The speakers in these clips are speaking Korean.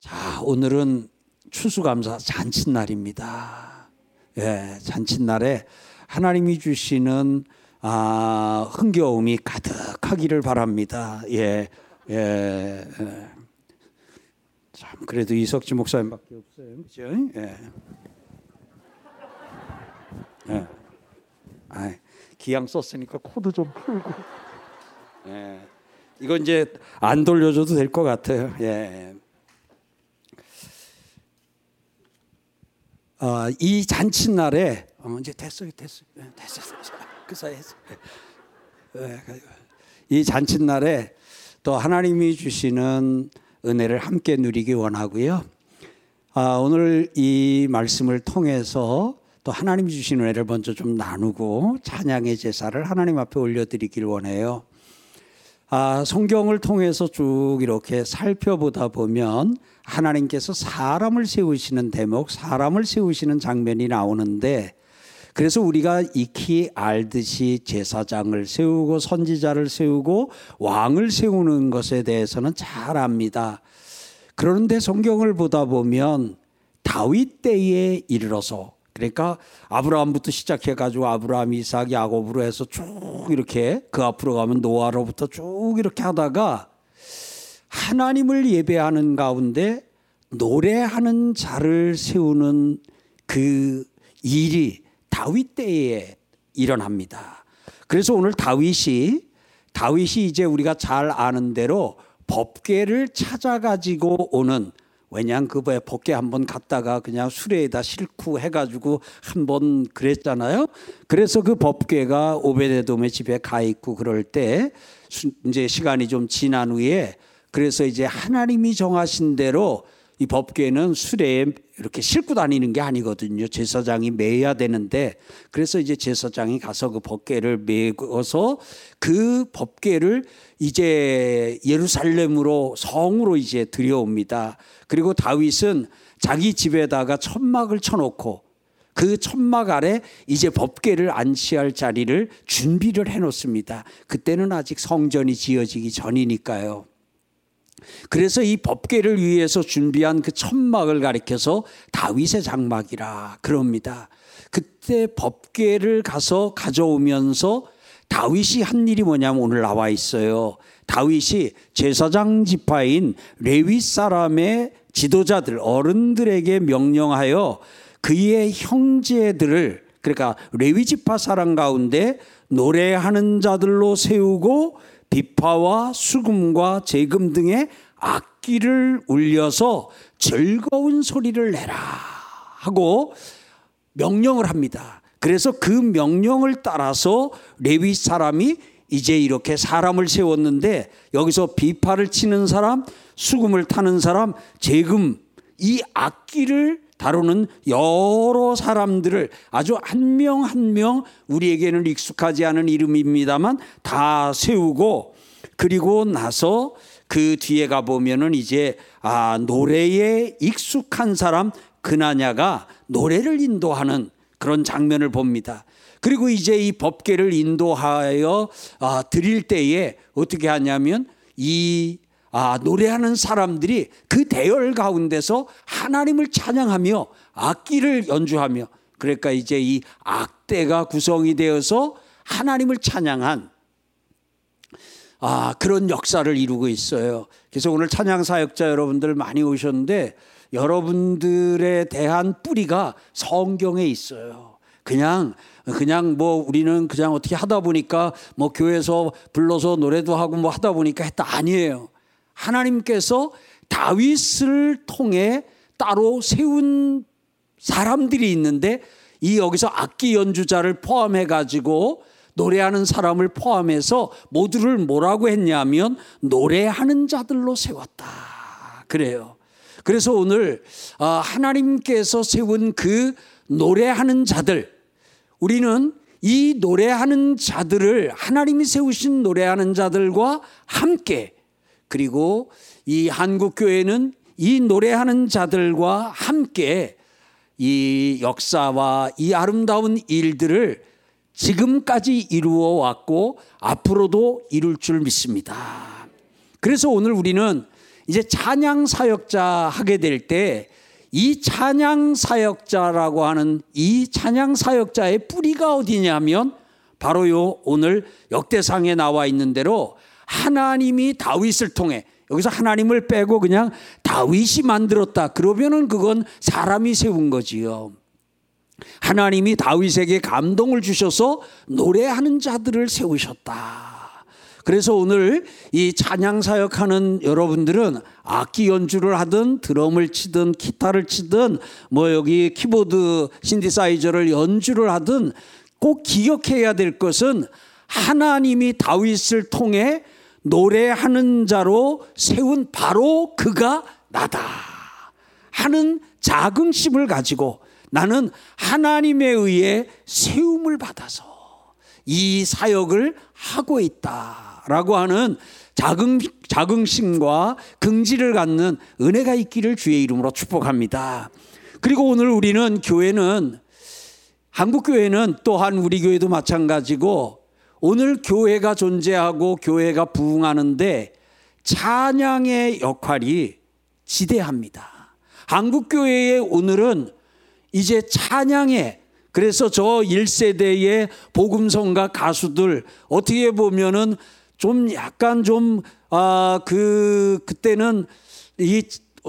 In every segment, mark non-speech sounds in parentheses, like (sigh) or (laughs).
자, 오늘은 추수감사 잔칫날입니다. 예, 잔칫날에 하나님이 주시는 아, 흥겨움이 가득하기를 바랍니다. 예, 예. 예. 참 그래도 이석지 목사님밖에 없어요, 그죠? 예. 예. 아, 기양 썼으니까 코드 좀 풀고. 예. 이거 이제 안 돌려줘도 될 것 같아요. 예. 어, 이 잔칫날에 어, 이제 됐어요, 됐어요, 됐어요, (laughs) 그 사이에 예, 이 잔칫날에 또 하나님이 주시는 은혜를 함께 누리기 원하고요. 아, 오늘 이 말씀을 통해서 또 하나님 주신 은혜를 먼저 좀 나누고 찬양의 제사를 하나님 앞에 올려드리길 원해요. 아, 성경을 통해서 쭉 이렇게 살펴보다 보면 하나님께서 사람을 세우시는 대목, 사람을 세우시는 장면이 나오는데 그래서 우리가 익히 알듯이 제사장을 세우고 선지자를 세우고 왕을 세우는 것에 대해서는 잘 압니다. 그런데 성경을 보다 보면 다윗 때에 이르러서 그러니까 아브라함부터 시작해 가지고 아브라함, 이삭, 야곱으로 해서 쭉 이렇게 그 앞으로 가면 노아로부터 쭉 이렇게 하다가 하나님을 예배하는 가운데 노래하는 자를 세우는 그 일이 다윗 때에 일어납니다. 그래서 오늘 다윗이 다윗이 이제 우리가 잘 아는 대로 법궤를 찾아가지고 오는 왜냐하면 그 법궤 한번 갔다가 그냥 수레에다 싣고 해가지고 한 번 그랬잖아요. 그래서 그 법궤가 오베데돔의 집에 가 있고 그럴 때 이제 시간이 좀 지난 후에 그래서 이제 하나님이 정하신 대로 이 법궤는 수레에 이렇게 싣고 다니는 게 아니거든요. 제사장이 매야 되는데 그래서 이제 제사장이 가서 그 법궤를 메어서 그 법궤를 이제 예루살렘으로 성으로 이제 들여옵니다. 그리고 다윗은 자기 집에다가 천막을 쳐놓고 그 천막 아래 이제 법궤를 안치할 자리를 준비를 해놓습니다. 그때는 아직 성전이 지어지기 전이니까요. 그래서 이 법궤를 위해서 준비한 그 천막을 가리켜서 다윗의 장막이라 그럽니다. 그때 법궤를 가서 가져오면서 다윗이 한 일이 뭐냐면 오늘 나와 있어요. 다윗이 제사장 지파인 레위 사람의 지도자들 어른들에게 명령하여 그의 형제들을 그러니까 레위 지파 사람 가운데 노래하는 자들로 세우고 비파와 수금과 재금 등의 악기를 울려서 즐거운 소리를 내라 하고 명령을 합니다. 그래서 그 명령을 따라서 레위 사람이 이제 이렇게 사람을 세웠는데 여기서 비파를 치는 사람, 수금을 타는 사람, 재금 이 악기를 다루는 여러 사람들을 아주 한 명 한 명 우리에게는 익숙하지 않은 이름입니다만 다 세우고 그리고 나서 그 뒤에 가 보면은 이제 아 노래에 익숙한 사람 그나냐가 노래를 인도하는 그런 장면을 봅니다. 그리고 이제 이 법계를 인도하여 아, 드릴 때에 어떻게 하냐면 이 아, 노래하는 사람들이 그 대열 가운데서 하나님을 찬양하며 악기를 연주하며 그러니까 이제 이 악대가 구성이 되어서 하나님을 찬양한 아, 그런 역사를 이루고 있어요. 그래서 오늘 찬양 사역자 여러분들 많이 오셨는데 여러분들에 대한 뿌리가 성경에 있어요. 그냥 그냥 뭐 우리는 그냥 어떻게 하다 보니까 뭐 교회에서 불러서 노래도 하고 뭐 하다 보니까 했다 아니에요. 하나님께서 다윗을 통해 따로 세운 사람들이 있는데 이 여기서 악기 연주자를 포함해 가지고 노래하는 사람을 포함해서 모두를 뭐라고 했냐면 노래하는 자들로 세웠다. 그래요. 그래서 오늘 아, 하나님께서 세운 그 노래하는 자들 우리는 이 노래하는 자들을 하나님이 세우신 노래하는 자들과 함께 그리고 이 한국 교회는 이 노래하는 자들과 함께 이 역사와 이 아름다운 일들을 지금까지 이루어 왔고 앞으로도 이룰 줄 믿습니다. 그래서 오늘 우리는 이제 찬양 사역자 하게 될 때 이 찬양 사역자라고 하는 이 찬양 사역자의 뿌리가 어디냐면 바로 요 오늘 역대상에 나와 있는 대로 하나님이 다윗을 통해 여기서 하나님을 빼고 그냥 다윗이 만들었다. 그러면은 그건 사람이 세운 거지요. 하나님이 다윗에게 감동을 주셔서 노래하는 자들을 세우셨다. 그래서 오늘 이 찬양 사역하는 여러분들은 악기 연주를 하든 드럼을 치든 기타를 치든 뭐 여기 키보드 신디사이저를 연주를 하든 꼭 기억해야 될 것은 하나님이 다윗을 통해 노래하는 자로 세운 바로 그가 나다 하는 자긍심을 가지고 나는 하나님에 의해 세움을 받아서 이 사역을 하고 있다라고 하는 자긍, 자긍심과 긍지를 갖는 은혜가 있기를 주의 이름으로 축복합니다. 그리고 오늘 우리는 교회는 한국 교회는 또한 우리 교회도 마찬가지고 오늘 교회가 존재하고 교회가 부흥하는데 찬양의 역할이 지대합니다. 한국 교회의 오늘은 이제 찬양에 그래서 저 1세대의 복음성가 가수들 어떻게 보면은 좀 약간 좀 아 그 그때는 이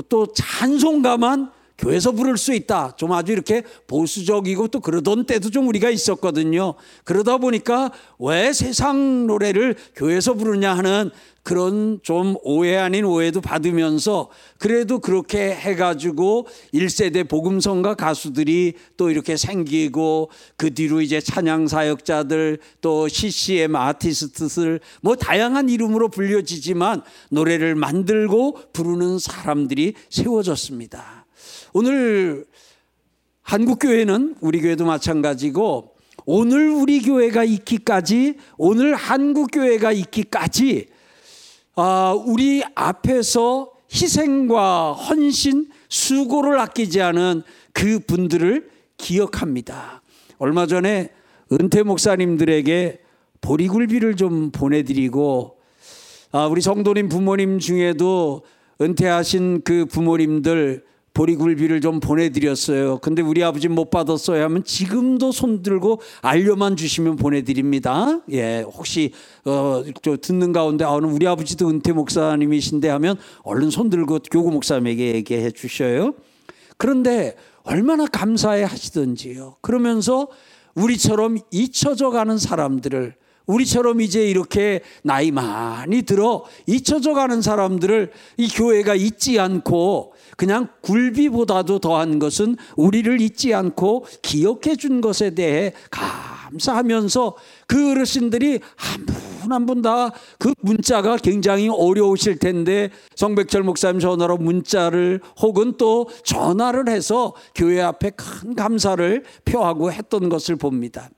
또 찬송가만 교회에서 부를 수 있다. 좀 아주 이렇게 보수적이고 또 그러던 때도 좀 우리가 있었거든요. 그러다 보니까 왜 세상 노래를 교회에서 부르냐 하는 그런 좀 오해 아닌 오해도 받으면서 그래도 그렇게 해가지고 1세대 복음성가 가수들이 또 이렇게 생기고 그 뒤로 이제 찬양 사역자들 또 CCM 아티스트들 뭐 다양한 이름으로 불려지지만 노래를 만들고 부르는 사람들이 세워졌습니다. 오늘 한국 교회는 우리 교회도 마찬가지고 오늘 우리 교회가 있기까지 오늘 한국 교회가 있기까지 아, 우리 앞에서 희생과 헌신, 수고를 아끼지 않은 그 분들을 기억합니다. 얼마 전에 은퇴 목사님들에게 보리굴비를 좀 보내드리고 아, 우리 성도님 부모님 중에도 은퇴하신 그 부모님들 보리굴비를 좀 보내드렸어요. 근데 우리 아버지 못 받았어요 하면 지금도 손 들고 알려만 주시면 보내드립니다. 예, 혹시 어, 저 듣는 가운데 아, 우리 아버지도 은퇴 목사님이신데 하면 얼른 손 들고 교구 목사님에게 얘기해 주셔요. 그런데 얼마나 감사해 하시던지요. 그러면서 우리처럼 잊혀져 가는 사람들을 우리처럼 이제 이렇게 나이 많이 들어 잊혀져 가는 사람들을 이 교회가 잊지 않고 그냥 굴비보다도 더한 것은 우리를 잊지 않고 기억해 준 것에 대해 감사하면서 그 어르신들이 한 분 한 분 다 그 문자가 굉장히 어려우실 텐데 성백철 목사님 전화로 문자를 혹은 또 전화를 해서 교회 앞에 큰 감사를 표하고 했던 것을 봅니다.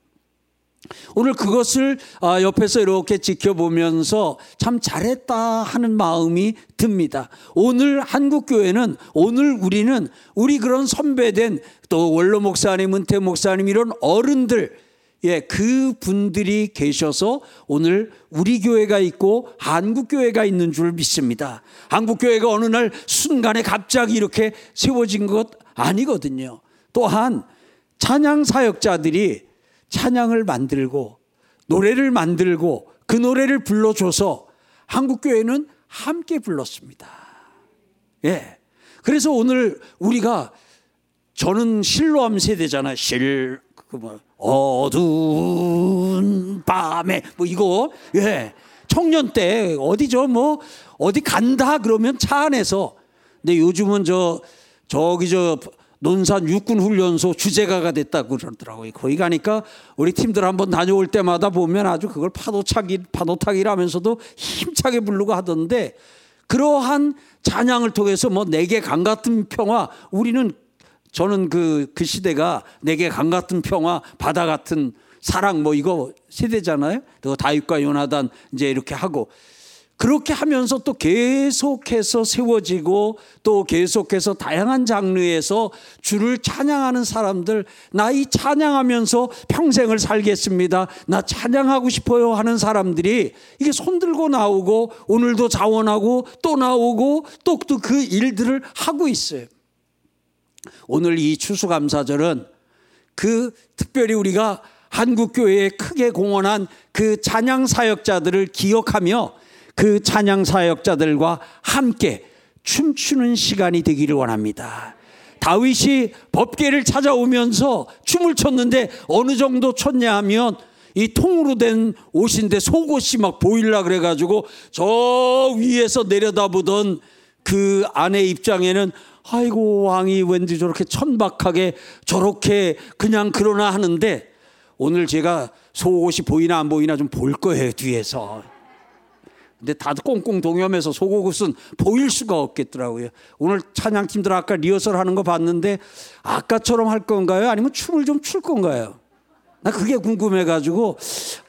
오늘 그것을 아, 옆에서 이렇게 지켜보면서 참 잘했다 하는 마음이 듭니다. 오늘 한국교회는 오늘 우리는 우리 그런 선배된 또 원로 목사님, 은퇴 목사님 이런 어른들 예, 그 분들이 계셔서 오늘 우리 교회가 있고 한국 교회가 있는 줄 믿습니다. 한국 교회가 어느 날 순간에 갑자기 이렇게 세워진 것 아니거든요. 또한 찬양 사역자들이 찬양을 만들고 노래를 만들고 그 노래를 불러줘서 한국 교회는 함께 불렀습니다. 예. 그래서 오늘 우리가 저는 실로암 세대잖아. 실, 그 뭐, 어두운 밤에, 뭐 이거, 예. 청년 때 어디죠? 뭐, 어디 간다 그러면 차 안에서. 근데 요즘은 저, 저기 저, 논산 육군훈련소 주제가가 됐다고 그러더라고요. 거기 가니까 우리 팀들 한번 다녀올 때마다 보면 아주 그걸 파도차기, 파도타기라면서도 힘차게 부르고 하던데 그러한 찬양을 통해서 뭐 내게 강 같은 평화 우리는 저는 그, 그 시대가 내게 강 같은 평화 바다 같은 사랑 뭐 이거 세대잖아요. 또 다윗과 요나단 이제 이렇게 하고 그렇게 하면서 또 계속해서 세워지고 또 계속해서 다양한 장르에서 주를 찬양하는 사람들 나 이 찬양하면서 평생을 살겠습니다. 나 찬양하고 싶어요 하는 사람들이 이게 손들고 나오고 오늘도 자원하고 또 나오고 또 그 일들을 하고 있어요. 오늘 이 추수감사절은 그 특별히 우리가 한국교회에 크게 공헌한 그 찬양 사역자들을 기억하며 그 찬양 사역자들과 함께 춤추는 시간이 되기를 원합니다. 다윗이 법계를 찾아오면서 춤을 췄는데 어느 정도 췄냐 하면 이 통으로 된 옷인데 속옷이 막 보일라 그래가지고 저 위에서 내려다보던 그 아내 입장에는 아이고 왕이 왠지 저렇게 천박하게 저렇게 그냥 그러나 하는데 오늘 제가 속옷이 보이나 안 보이나 좀 볼 거예요 뒤에서 근데 다들 꽁꽁 동염해서 속옷은 보일 수가 없겠더라고요. 오늘 찬양팀들 아까 리허설 하는 거 봤는데 아까처럼 할 건가요? 아니면 춤을 좀 출 건가요? 나 그게 궁금해가지고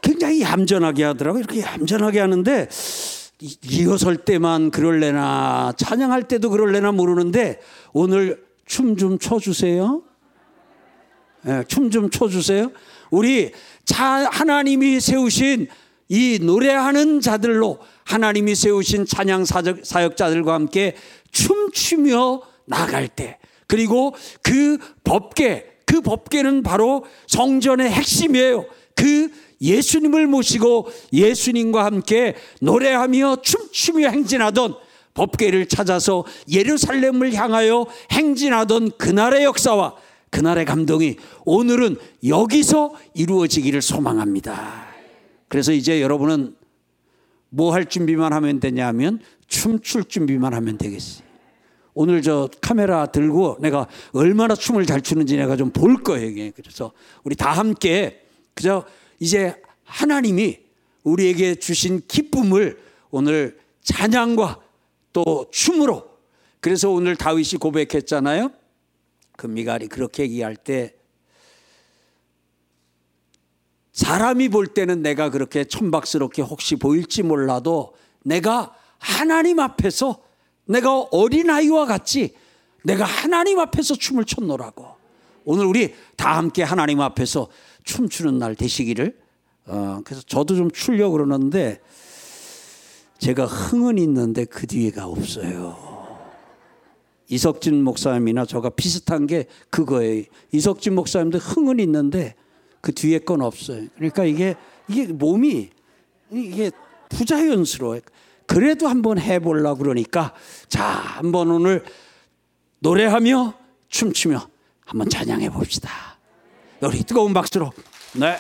굉장히 얌전하게 하더라고요. 이렇게 얌전하게 하는데 리허설 때만 그럴래나 찬양할 때도 그럴래나 모르는데 오늘 춤 좀 춰주세요. 네, 춤좀 춰주세요. 우리 자, 하나님이 세우신 이 노래하는 자들로 하나님이 세우신 찬양 사역자들과 함께 춤추며 나갈 때 그리고 그 법계 그 법계는 바로 성전의 핵심이에요. 그 예수님을 모시고 예수님과 함께 노래하며 춤추며 행진하던 법계를 찾아서 예루살렘을 향하여 행진하던 그날의 역사와 그날의 감동이 오늘은 여기서 이루어지기를 소망합니다. 그래서 이제 여러분은 뭐 할 준비만 하면 되냐면 춤출 준비만 하면 되겠어요. 오늘 저 카메라 들고 내가 얼마나 춤을 잘 추는지 내가 좀 볼 거예요. 그래서 우리 다 함께 그저 이제 하나님이 우리에게 주신 기쁨을 오늘 찬양과 또 춤으로 그래서 오늘 다윗이 고백했잖아요. 그 미갈이 그렇게 얘기할 때 사람이 볼 때는 내가 그렇게 천박스럽게 혹시 보일지 몰라도 내가 하나님 앞에서 내가 어린아이와 같이 내가 하나님 앞에서 춤을 췄노라고. 오늘 우리 다 함께 하나님 앞에서 춤추는 날 되시기를. 어, 그래서 저도 좀 추려고 그러는데 제가 흥은 있는데 그 뒤에가 없어요. 이석진 목사님이나 저가 비슷한 게 그거예요. 이석진 목사님도 흥은 있는데 그 뒤에 건 없어요. 그러니까 이게 이게 몸이 이게 부자연스러워요. 그래도 한번 해보려 그러니까 자 한번 오늘 노래하며 춤추며 한번 찬양해 봅시다. 우리 뜨거운 박수로 네.